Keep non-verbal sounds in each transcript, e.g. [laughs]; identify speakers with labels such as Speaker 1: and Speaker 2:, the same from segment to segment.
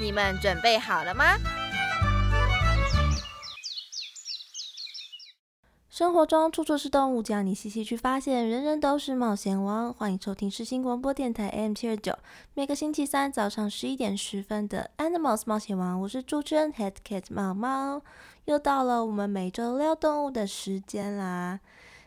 Speaker 1: 你们准备好了吗？生活中处处是动物，只要你细细去发现，人人都是冒险王。欢迎收听世新广播电台 M 七二九，每个星期三早上十一点十分的 Animals 冒险王，我是主持人 Head Cat 猫猫，又到了我们每周聊动物的时间啦。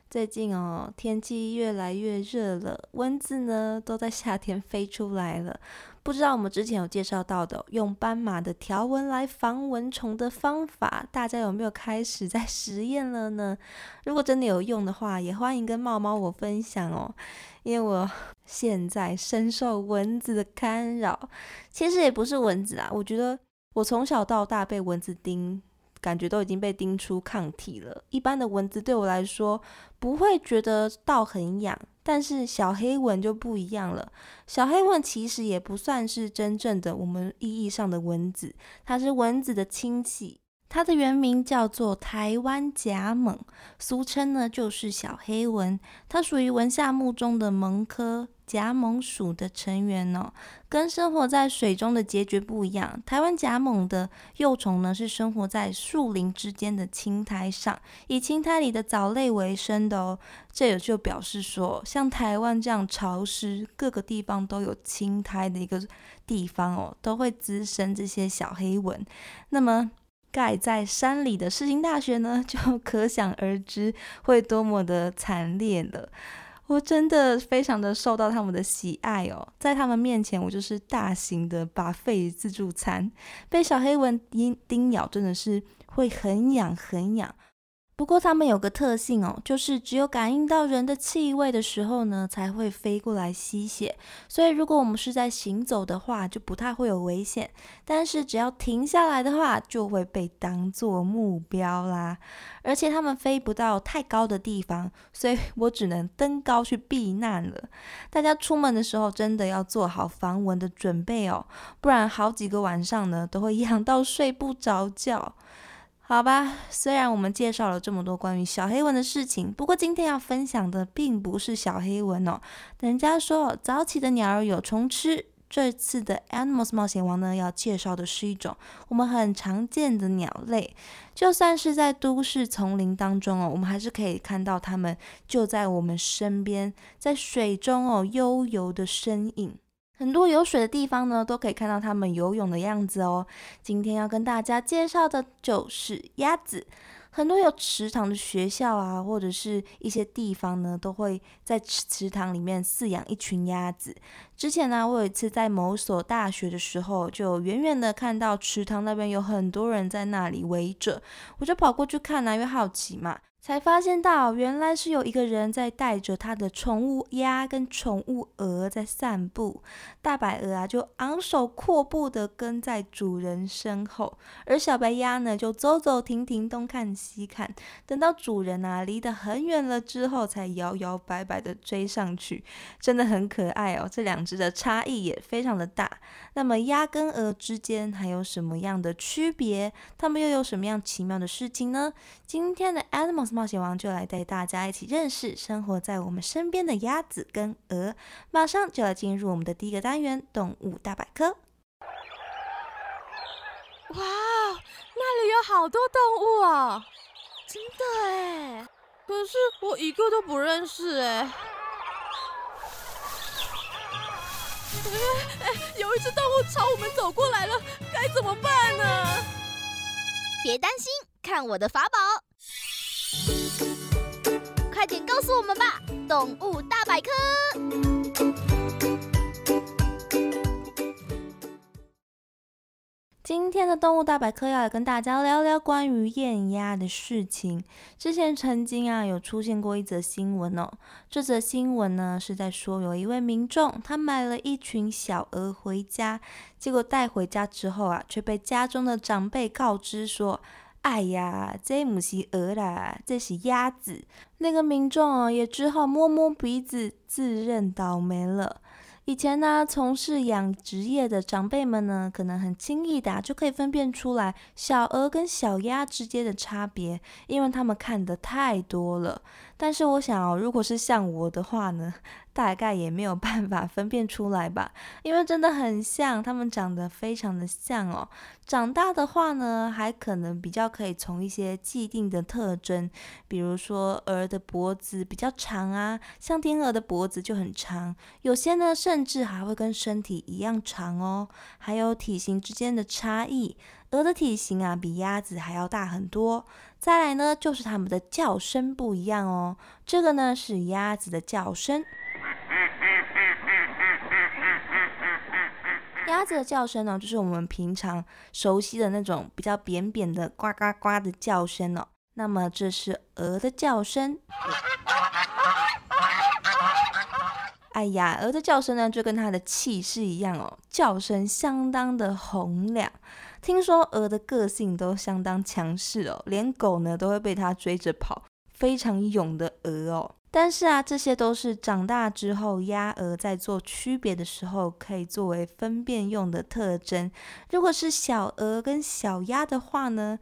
Speaker 1: 最近哦，天气越来越热了，蚊子呢都在夏天飞出来了。不知道我们之前有介绍到的用斑马的条纹来防蚊虫的方法，大家有没有开始在实验了呢？[laughs] 如果真的有用的话，也欢迎跟猫猫我分享哦。因为我现在深受蚊子的干扰，其实也不是蚊子啊，我觉得我从小到大被蚊子叮。感觉都已经被叮出抗体了。一般的蚊子对我来说不会觉得到很痒，但是小黑蚊就不一样了。小黑蚊其实也不算是真正的我们意义上的蚊子，它是蚊子的亲戚。它的原名叫做台湾甲猛，俗称呢就是小黑蚊。它属于蚊下目中的虻科甲猛属的成员哦。跟生活在水中的孑孓不一样，台湾甲猛的幼虫呢是生活在树林之间的青苔上，以青苔里的藻类为生的哦。这也就表示说，像台湾这样潮湿、各个地方都有青苔的一个地方哦，都会滋生这些小黑蚊。那么盖在山里的世新大学呢，就可想而知会多么的惨烈了。我真的非常的受到他们的喜爱哦，在他们面前，我就是大型的把费自助餐。被小黑蚊叮叮咬，真的是会很痒很痒。不过它们有个特性哦，就是只有感应到人的气味的时候呢，才会飞过来吸血。所以如果我们是在行走的话，就不太会有危险。但是只要停下来的话，就会被当作目标啦。而且它们飞不到太高的地方，所以我只能登高去避难了。大家出门的时候真的要做好防蚊的准备哦，不然好几个晚上呢都会痒到睡不着觉。好吧，虽然我们介绍了这么多关于小黑蚊的事情，不过今天要分享的并不是小黑蚊哦。人家说早起的鸟儿有虫吃，这次的 Animals 冒险王呢要介绍的是一种我们很常见的鸟类，就算是在都市丛林当中哦，我们还是可以看到它们就在我们身边，在水中哦悠游的身影。很多有水的地方呢，都可以看到它们游泳的样子哦。今天要跟大家介绍的就是鸭子。很多有池塘的学校啊，或者是一些地方呢，都会在池池塘里面饲养一群鸭子。之前呢，我有一次在某所大学的时候，就远远的看到池塘那边有很多人在那里围着，我就跑过去看啊，因为好奇嘛。才发现到，原来是有一个人在带着他的宠物鸭跟宠物鹅在散步。大白鹅啊，就昂首阔步的跟在主人身后，而小白鸭呢，就走走停停，东看西看。等到主人啊离得很远了之后，才摇摇摆摆的追上去，真的很可爱哦。这两只的差异也非常的大。那么鸭跟鹅之间还有什么样的区别？它们又有什么样奇妙的事情呢？今天的 Animals。冒险王就来带大家一起认识生活在我们身边的鸭子跟鹅。马上就要进入我们的第一个单元——动物大百科。
Speaker 2: 哇，那里有好多动物啊！真的哎，可是我一个都不认识哎。哎哎，有一只动物朝我们走过来了，该怎么办呢？
Speaker 3: 别担心，看我的法宝。快点告诉我们吧！动物大百科。
Speaker 1: 今天的动物大百科要来跟大家聊聊关于艳鸭的事情。之前曾经啊有出现过一则新闻哦，这则新闻呢是在说有一位民众他买了一群小鹅回家，结果带回家之后啊，却被家中的长辈告知说：“哎呀，这不是鹅啦，这是鸭子。”那个民众哦也只好摸摸鼻子，自认倒霉了。以前呢，从事养殖业的长辈们呢，可能很轻易的就可以分辨出来小鹅跟小鸭之间的差别，因为他们看的太多了。但是我想，如果是像我的话呢？大概也没有办法分辨出来吧，因为真的很像，它们长得非常的像哦。长大的话呢，还可能比较可以从一些既定的特征，比如说鹅的脖子比较长啊，像天鹅的脖子就很长，有些呢甚至还会跟身体一样长哦。还有体型之间的差异，鹅的体型啊比鸭子还要大很多。再来呢，就是它们的叫声不一样哦。这个呢是鸭子的叫声。鸭子的叫声呢，就是我们平常熟悉的那种比较扁扁的呱呱呱的叫声哦。那么这是鹅的叫声。哎呀，鹅的叫声呢，就跟它的气势一样哦，叫声相当的洪亮。听说鹅的个性都相当强势哦，连狗呢都会被它追着跑，非常勇的鹅哦。但是啊，这些都是长大之后鸭鹅在做区别的时候可以作为分辨用的特征。如果是小鹅跟小鸭的话呢，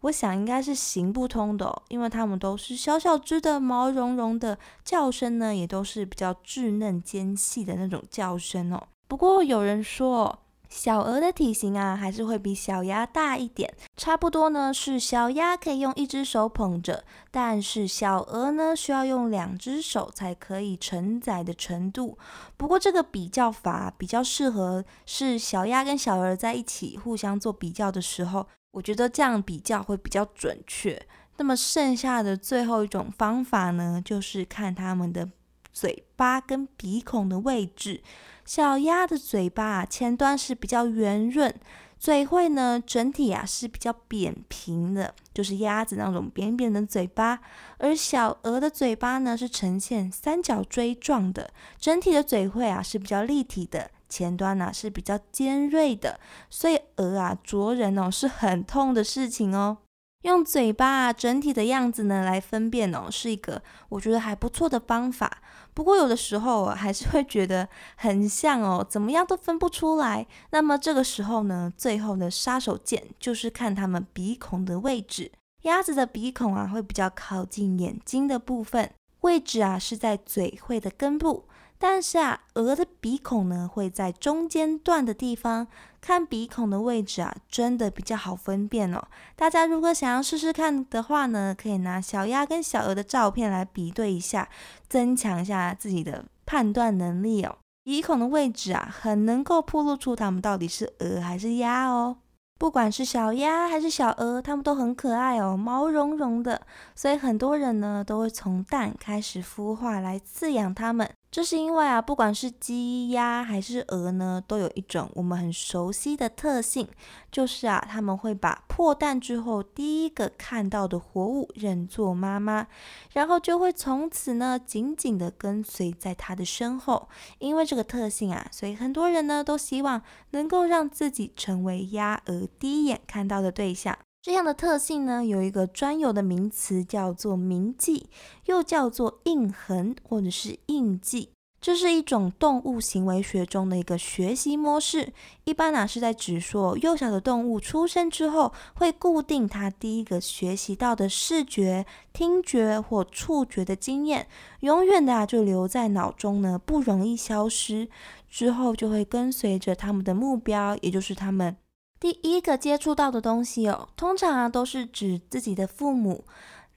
Speaker 1: 我想应该是行不通的，因为它们都是小小只的、毛茸茸的，叫声呢也都是比较稚嫩尖细的那种叫声哦。不过有人说。小鹅的体型啊，还是会比小鸭大一点，差不多呢是小鸭可以用一只手捧着，但是小鹅呢需要用两只手才可以承载的程度。不过这个比较法比较适合是小鸭跟小鹅在一起互相做比较的时候，我觉得这样比较会比较准确。那么剩下的最后一种方法呢，就是看它们的嘴巴跟鼻孔的位置。小鸭的嘴巴，前端是比较圆润，嘴喙呢整体啊是比较扁平的，就是鸭子那种扁扁的嘴巴。而小鹅的嘴巴呢是呈现三角锥状的，整体的嘴喙啊是比较立体的，前端呢是比较尖锐的。所以鹅啊啄人哦是很痛的事情哦。用嘴巴整体的样子呢来分辨哦，是一个我觉得还不错的方法。不过有的时候还是会觉得很像哦，怎么样都分不出来。那么这个时候呢，最后的杀手锏就是看它们鼻孔的位置。鸭子的鼻孔啊会比较靠近眼睛的部分，位置啊是在嘴喙的根部。但是啊，鹅的鼻孔呢会在中间段的地方，看鼻孔的位置啊，真的比较好分辨哦。大家如果想要试试看的话呢，可以拿小鸭跟小鹅的照片来比对一下，增强一下自己的判断能力哦。鼻孔的位置啊，很能够暴露出它们到底是鹅还是鸭哦。不管是小鸭还是小鹅，它们都很可爱哦，毛茸茸的，所以很多人呢都会从蛋开始孵化来饲养它们。这是因为啊，不管是鸡、鸭还是鹅呢，都有一种我们很熟悉的特性，就是啊，他们会把破蛋之后第一个看到的活物认作妈妈，然后就会从此呢紧紧的跟随在它的身后。因为这个特性啊，所以很多人呢都希望能够让自己成为鸭鹅第一眼看到的对象。这样的特性呢，有一个专有的名词叫做铭记，又叫做印痕或者是印记。这是一种动物行为学中的一个学习模式。一般啊是在指说，幼小的动物出生之后，会固定它第一个学习到的视觉、听觉或触觉的经验，永远的啊就留在脑中呢，不容易消失。之后就会跟随着他们的目标，也就是他们。第一个接触到的东西哦，通常啊都是指自己的父母。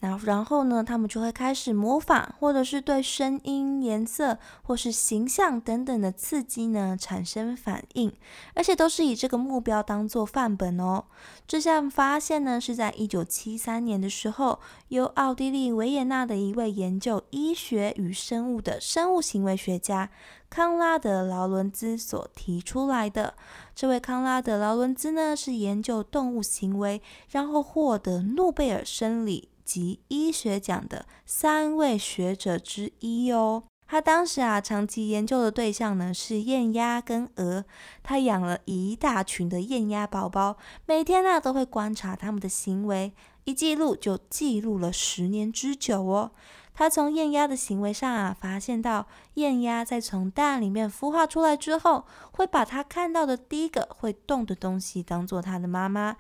Speaker 1: 然后然后呢，他们就会开始模仿，或者是对声音、颜色或是形象等等的刺激呢产生反应，而且都是以这个目标当做范本哦。这项发现呢是在一九七三年的时候，由奥地利维也纳的一位研究医学与生物的生物行为学家。康拉德·劳伦兹所提出来的这位康拉德·劳伦兹呢，是研究动物行为，然后获得诺贝尔生理及医学奖的三位学者之一哦。他当时啊，长期研究的对象呢是燕鸭跟鹅，他养了一大群的燕鸭宝宝，每天呢都会观察他们的行为，一记录就记录了十年之久哦。他从燕鸭的行为上啊，发现到燕鸭在从蛋里面孵化出来之后，会把它看到的第一个会动的东西当做它的妈妈。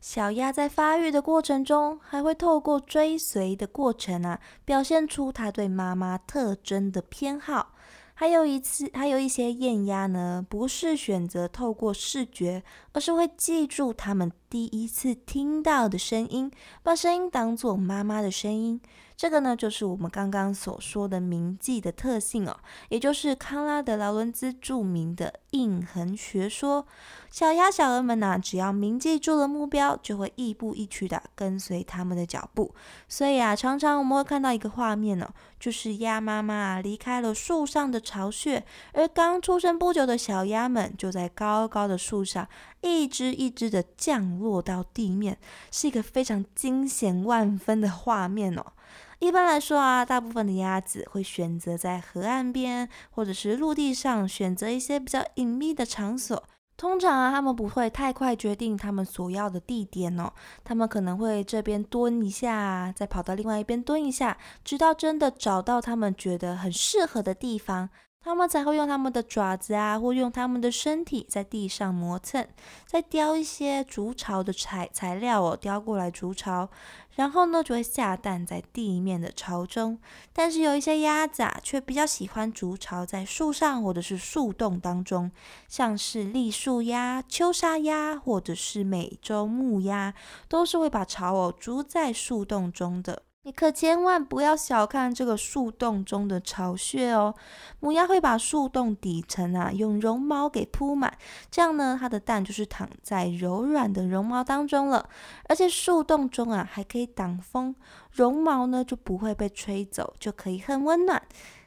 Speaker 1: 小鸭在发育的过程中，还会透过追随的过程啊，表现出它对妈妈特征的偏好。还有一次，还有一些艳鸭呢，不是选择透过视觉，而是会记住他们第一次听到的声音，把声音当做妈妈的声音。这个呢，就是我们刚刚所说的铭记的特性哦，也就是康拉德劳伦兹著名的印痕学说。小鸭小鹅们呐，只要铭记住了目标，就会亦步亦趋的跟随他们的脚步。所以啊，常常我们会看到一个画面哦，就是鸭妈妈啊离开了树上的巢穴，而刚出生不久的小鸭们就在高高的树上一只一只的降落到地面，是一个非常惊险万分的画面哦。一般来说啊，大部分的鸭子会选择在河岸边或者是陆地上选择一些比较隐秘的场所。通常啊，他们不会太快决定他们所要的地点哦，他们可能会这边蹲一下，再跑到另外一边蹲一下，直到真的找到他们觉得很适合的地方，他们才会用他们的爪子啊，或用他们的身体在地上磨蹭，再雕一些筑巢的材材料哦，雕过来筑巢。然后呢，就会下蛋在地面的巢中。但是有一些鸭子啊，却比较喜欢筑巢在树上或者是树洞当中，像是栗树鸭、秋沙鸭或者是美洲木鸭，都是会把巢哦筑在树洞中的。你可千万不要小看这个树洞中的巢穴哦。母鸭会把树洞底层啊用绒毛给铺满，这样呢，它的蛋就是躺在柔软的绒毛当中了。而且树洞中啊还可以挡风，绒毛呢就不会被吹走，就可以很温暖。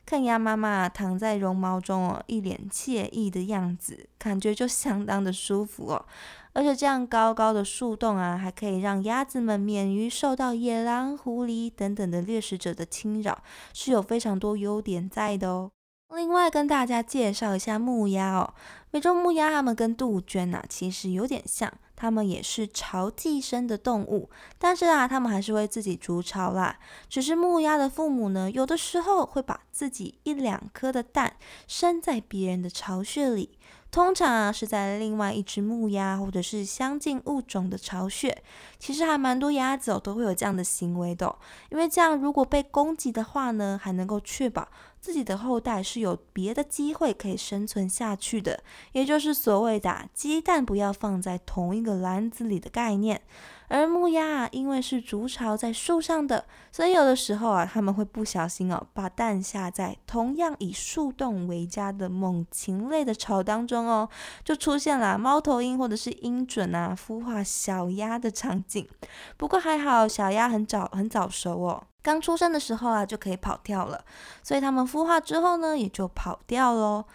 Speaker 1: 看鸭妈妈躺在绒毛中哦，一脸惬意的样子，感觉就相当的舒服哦。而且这样高高的树洞啊，还可以让鸭子们免于受到野狼、狐狸等等的掠食者的侵扰，是有非常多优点在的哦。另外跟大家介绍一下木鸭哦，美洲木鸭它们跟杜鹃啊其实有点像，它们也是巢寄生的动物，但是啊，它们还是会自己筑巢啦。只是木鸭的父母呢，有的时候会把自己一两颗的蛋生在别人的巢穴里。通常啊是在另外一只木鸭或者是相近物种的巢穴，其实还蛮多鸭子哦都会有这样的行为的，因为这样如果被攻击的话呢，还能够确保自己的后代是有别的机会可以生存下去的，也就是所谓的鸡蛋不要放在同一个篮子里的概念。而木鸭啊，因为是筑巢在树上的，所以有的时候啊，他们会不小心哦，把蛋下在同样以树洞为家的猛禽类的巢当中哦，就出现了猫头鹰或者是鹰隼啊孵化小鸭的场景。不过还好，小鸭很早很早熟哦，刚出生的时候啊就可以跑跳了，所以它们孵化之后呢，也就跑掉喽，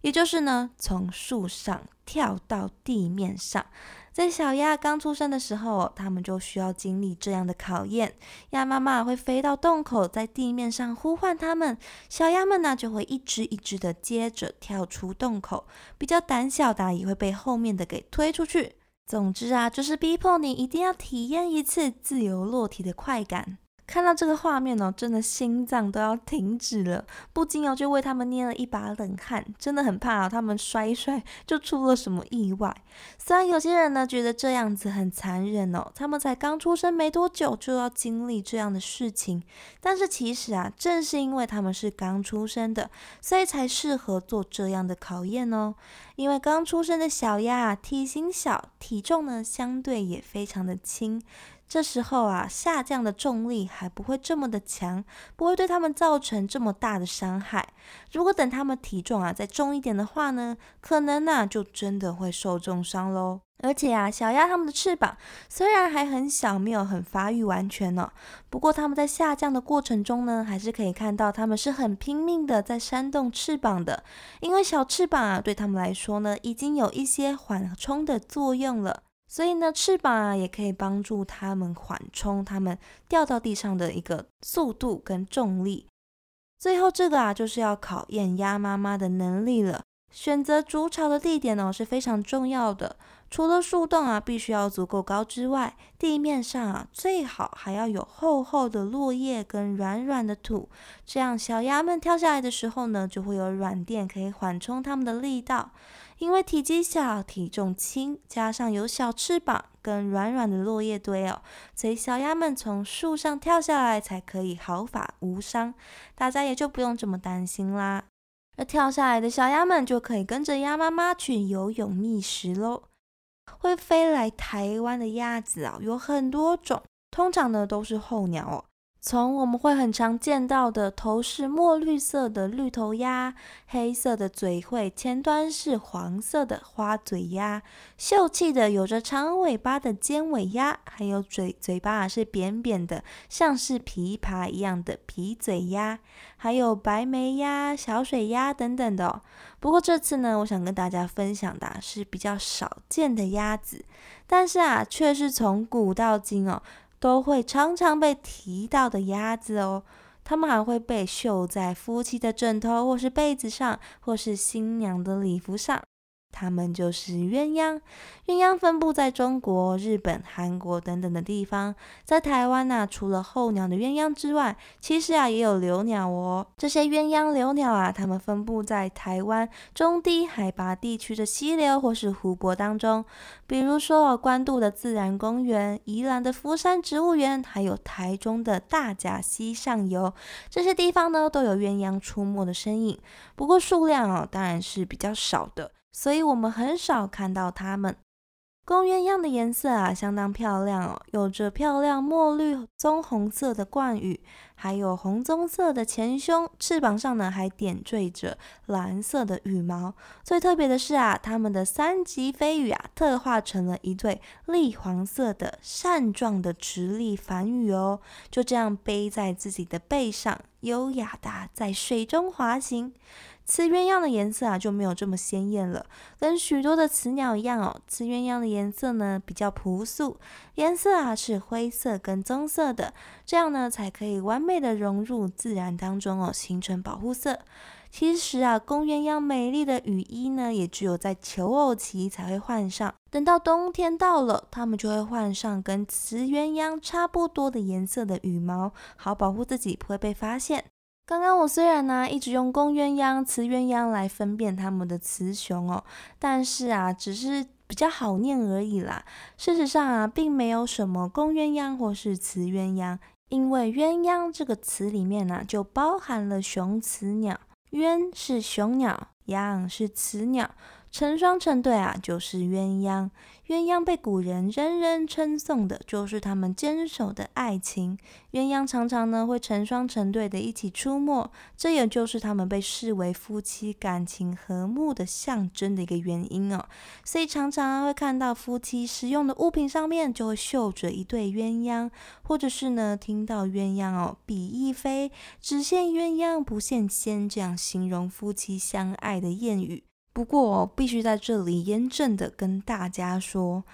Speaker 1: 也就是呢，从树上跳到地面上。在小鸭刚出生的时候，它们就需要经历这样的考验。鸭妈妈会飞到洞口，在地面上呼唤它们，小鸭们呢就会一只一只的接着跳出洞口。比较胆小的也会被后面的给推出去。总之啊，就是逼迫你一定要体验一次自由落体的快感。看到这个画面哦，真的心脏都要停止了，不禁哦就为他们捏了一把冷汗，真的很怕他们摔一摔就出了什么意外。虽然有些人呢觉得这样子很残忍哦，他们才刚出生没多久就要经历这样的事情，但是其实啊，正是因为他们是刚出生的，所以才适合做这样的考验哦。因为刚出生的小鸭体型小，体重呢相对也非常的轻。这时候啊，下降的重力还不会这么的强，不会对它们造成这么大的伤害。如果等它们体重啊再重一点的话呢，可能呐就真的会受重伤喽。而且啊，小鸭它们的翅膀虽然还很小，没有很发育完全呢，不过它们在下降的过程中呢，还是可以看到它们是很拼命的在扇动翅膀的，因为小翅膀啊，对它们来说呢，已经有一些缓冲的作用了。所以呢，翅膀啊也可以帮助它们缓冲它们掉到地上的一个速度跟重力。最后这个啊，就是要考验鸭妈妈的能力了。选择筑巢的地点呢是非常重要的。除了树洞啊必须要足够高之外，地面上啊最好还要有厚厚的落叶跟软软的土，这样小鸭们跳下来的时候呢，就会有软垫可以缓冲它们的力道。因为体积小、体重轻，加上有小翅膀跟软软的落叶堆哦，所以小鸭们从树上跳下来才可以毫发无伤，大家也就不用这么担心啦。而跳下来的小鸭们就可以跟着鸭妈妈去游泳觅食喽。会飞来台湾的鸭子啊，有很多种，通常呢都是候鸟哦。从我们会很常见到的头是墨绿色的绿头鸭，黑色的嘴喙前端是黄色的花嘴鸭，秀气的有着长尾巴的尖尾鸭，还有嘴嘴巴是扁扁的，像是琵琶一样的皮嘴鸭，还有白眉鸭、小水鸭等等的。不过这次呢，我想跟大家分享的是比较少见的鸭子，但是啊，却是从古到今哦。都会常常被提到的鸭子哦，它们还会被绣在夫妻的枕头或是被子上，或是新娘的礼服上。它们就是鸳鸯，鸳鸯分布在中国、日本、韩国等等的地方。在台湾呢，除了候鸟的鸳鸯之外，其实啊也有留鸟哦。这些鸳鸯留鸟啊，它们分布在台湾中低海拔地区的溪流或是湖泊当中，比如说关渡的自然公园、宜兰的福山植物园，还有台中的大甲溪上游，这些地方呢都有鸳鸯出没的身影。不过数量哦，当然是比较少的。所以我们很少看到它们。公鸳鸯的颜色啊，相当漂亮哦，有着漂亮墨绿棕红色的冠羽，还有红棕色的前胸，翅膀上呢还点缀着蓝色的羽毛。最特别的是啊，它们的三级飞羽啊，特化成了一对栗黄色的扇状的直立反羽哦，就这样背在自己的背上，优雅的在水中滑行。雌鸳鸯的颜色啊就没有这么鲜艳了，跟许多的雌鸟一样哦。雌鸳鸯的颜色呢比较朴素，颜色啊是灰色跟棕色的，这样呢才可以完美的融入自然当中哦，形成保护色。其实啊，公鸳鸯美丽的羽衣呢，也只有在求偶期才会换上，等到冬天到了，它们就会换上跟雌鸳鸯差不多的颜色的羽毛，好保护自己不会被发现。刚刚我虽然呢一直用公鸳鸯、雌鸳鸯来分辨它们的雌雄哦，但是啊，只是比较好念而已啦。事实上啊，并没有什么公鸳鸯或是雌鸳鸯，因为鸳鸯这个词里面呢，就包含了雄雌鸟，鸳是雄鸟，鸯是雌鸟。成双成对啊，就是鸳鸯。鸳鸯被古人人人称颂的，就是他们坚守的爱情。鸳鸯常常呢会成双成对的一起出没，这也就是他们被视为夫妻感情和睦的象征的一个原因哦。所以常常会看到夫妻使用的物品上面就会绣着一对鸳鸯，或者是呢听到鸳鸯哦比翼飞，只羡鸳鸯不羡仙这样形容夫妻相爱的谚语。不过，必须在这里严正的跟大家说，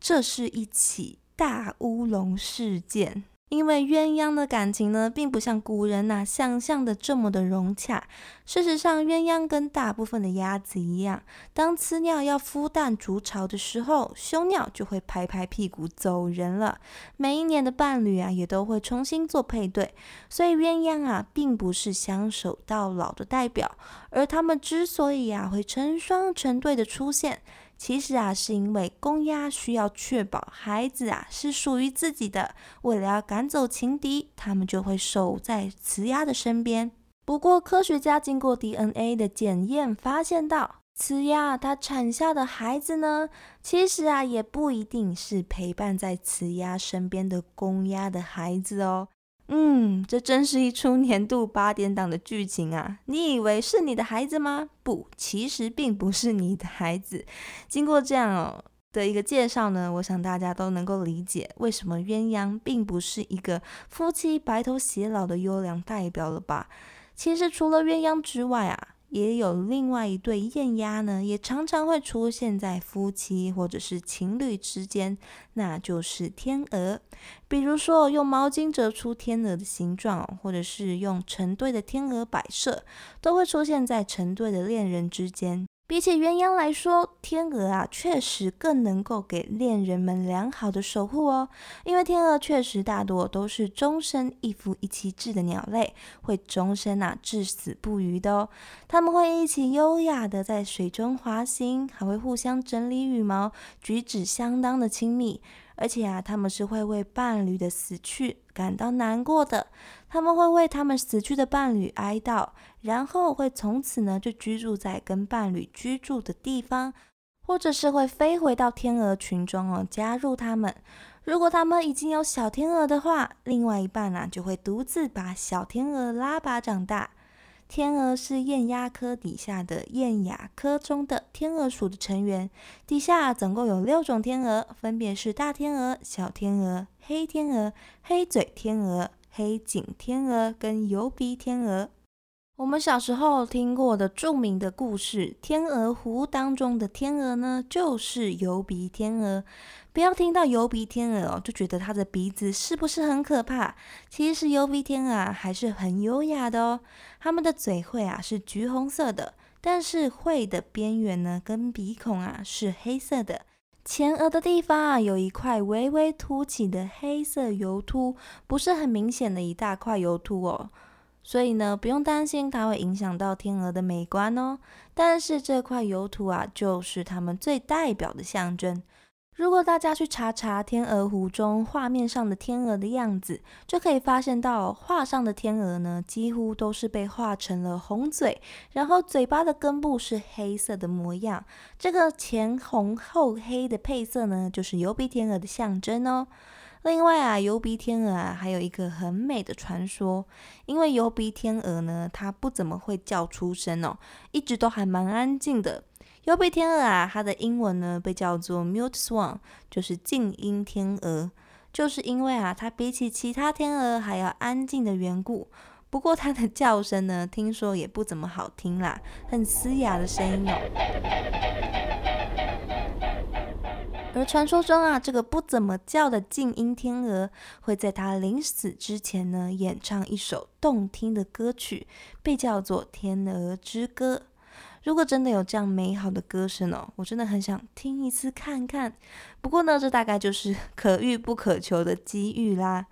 Speaker 1: 这是一起大乌龙事件。因为鸳鸯的感情呢，并不像古人呐想象的这么的融洽。事实上，鸳鸯跟大部分的鸭子一样，当雌鸟要孵蛋筑巢的时候，雄鸟就会拍拍屁股走人了。每一年的伴侣啊，也都会重新做配对。所以，鸳鸯啊，并不是相守到老的代表。而它们之所以啊会成双成对的出现。其实啊，是因为公鸭需要确保孩子啊是属于自己的，为了要赶走情敌，他们就会守在雌鸭的身边。不过，科学家经过 DNA 的检验，发现到雌鸭它产下的孩子呢，其实啊也不一定是陪伴在雌鸭身边的公鸭的孩子哦。嗯，这真是一出年度八点档的剧情啊！你以为是你的孩子吗？不，其实并不是你的孩子。经过这样哦的一个介绍呢，我想大家都能够理解为什么鸳鸯并不是一个夫妻白头偕老的优良代表了吧？其实除了鸳鸯之外啊。也有另外一对艳鸭呢，也常常会出现在夫妻或者是情侣之间，那就是天鹅。比如说用毛巾折出天鹅的形状，或者是用成对的天鹅摆设，都会出现在成对的恋人之间。比起鸳鸯来说，天鹅啊确实更能够给恋人们良好的守护哦。因为天鹅确实大多都是终身一夫一妻制的鸟类，会终身啊至死不渝的哦。他们会一起优雅的在水中滑行，还会互相整理羽毛，举止相当的亲密。而且啊，他们是会为伴侣的死去感到难过的，他们会为他们死去的伴侣哀悼，然后会从此呢就居住在跟伴侣居住的地方，或者是会飞回到天鹅群中哦，加入他们。如果他们已经有小天鹅的话，另外一半呢就会独自把小天鹅拉拔长大。天鹅是雁鸭科底下的雁雅科中的天鹅属的成员。底下总共有六种天鹅，分别是大天鹅、小天鹅、黑天鹅、黑嘴天鹅、黑颈天鹅跟油鼻天鹅。我们小时候听过的著名的故事《天鹅湖》当中的天鹅呢，就是油鼻天鹅。不要听到油鼻天鹅哦，就觉得它的鼻子是不是很可怕？其实油鼻天鹅啊还是很优雅的哦。它们的嘴喙啊是橘红色的，但是喙的边缘呢跟鼻孔啊是黑色的。前额的地方啊有一块微微凸起的黑色油凸，不是很明显的一大块油凸哦。所以呢，不用担心它会影响到天鹅的美观哦。但是这块油凸啊，就是它们最代表的象征。如果大家去查查天鹅湖中画面上的天鹅的样子，就可以发现到画上的天鹅呢，几乎都是被画成了红嘴，然后嘴巴的根部是黑色的模样。这个前红后黑的配色呢，就是油鼻天鹅的象征哦。另外啊，油鼻天鹅啊，还有一个很美的传说，因为油鼻天鹅呢，它不怎么会叫出声哦，一直都还蛮安静的。油鼻天鹅啊，它的英文呢被叫做 mute swan，就是静音天鹅，就是因为啊，它比起其他天鹅还要安静的缘故。不过它的叫声呢，听说也不怎么好听啦，很嘶哑的声音哦。而传说中啊，这个不怎么叫的静音天鹅，会在它临死之前呢，演唱一首动听的歌曲，被叫做《天鹅之歌》。如果真的有这样美好的歌声哦，我真的很想听一次看看。不过呢，这大概就是 [laughs] 可遇不可求的机遇啦。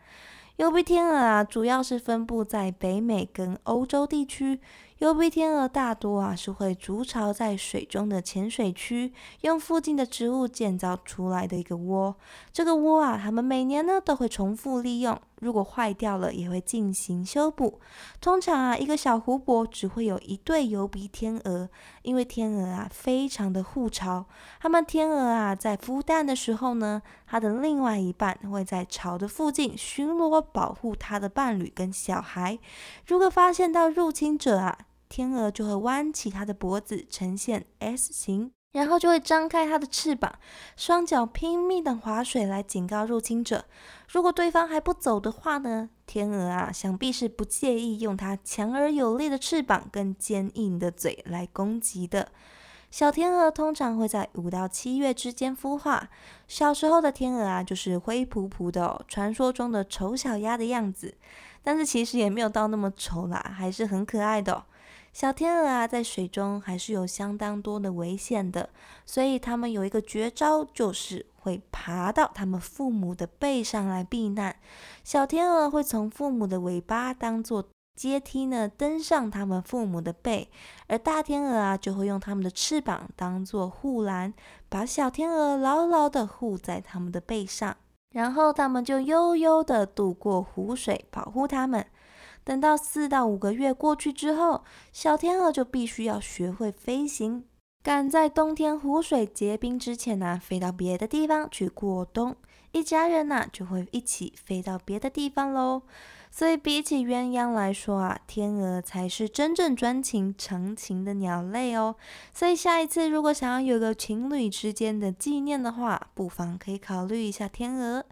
Speaker 1: 油鼻天鹅啊，主要是分布在北美跟欧洲地区。油鼻天鹅大多啊是会筑巢在水中的浅水区，用附近的植物建造出来的一个窝。这个窝啊，它们每年呢都会重复利用，如果坏掉了也会进行修补。通常啊，一个小湖泊只会有一对油鼻天鹅，因为天鹅啊非常的护巢。它们天鹅啊在孵蛋的时候呢，它的另外一半会在巢的附近巡逻，保护它的伴侣跟小孩。如果发现到入侵者啊，天鹅就会弯起它的脖子，呈现 S 型，然后就会张开它的翅膀，双脚拼命的划水来警告入侵者。如果对方还不走的话呢？天鹅啊，想必是不介意用它强而有力的翅膀跟坚硬的嘴来攻击的。小天鹅通常会在五到七月之间孵化。小时候的天鹅啊，就是灰扑扑的，传说中的丑小鸭的样子。但是其实也没有到那么丑啦，还是很可爱的。小天鹅啊，在水中还是有相当多的危险的，所以它们有一个绝招，就是会爬到它们父母的背上来避难。小天鹅会从父母的尾巴当做阶梯呢，登上他们父母的背，而大天鹅啊，就会用它们的翅膀当做护栏，把小天鹅牢牢的护在它们的背上，然后它们就悠悠的渡过湖水，保护它们。等到四到五个月过去之后，小天鹅就必须要学会飞行。赶在冬天湖水结冰之前呢，飞到别的地方去过冬。一家人呢，就会一起飞到别的地方喽。所以比起鸳鸯来说啊，天鹅才是真正专情长情的鸟类哦。所以下一次如果想要有个情侣之间的纪念的话，不妨可以考虑一下天鹅。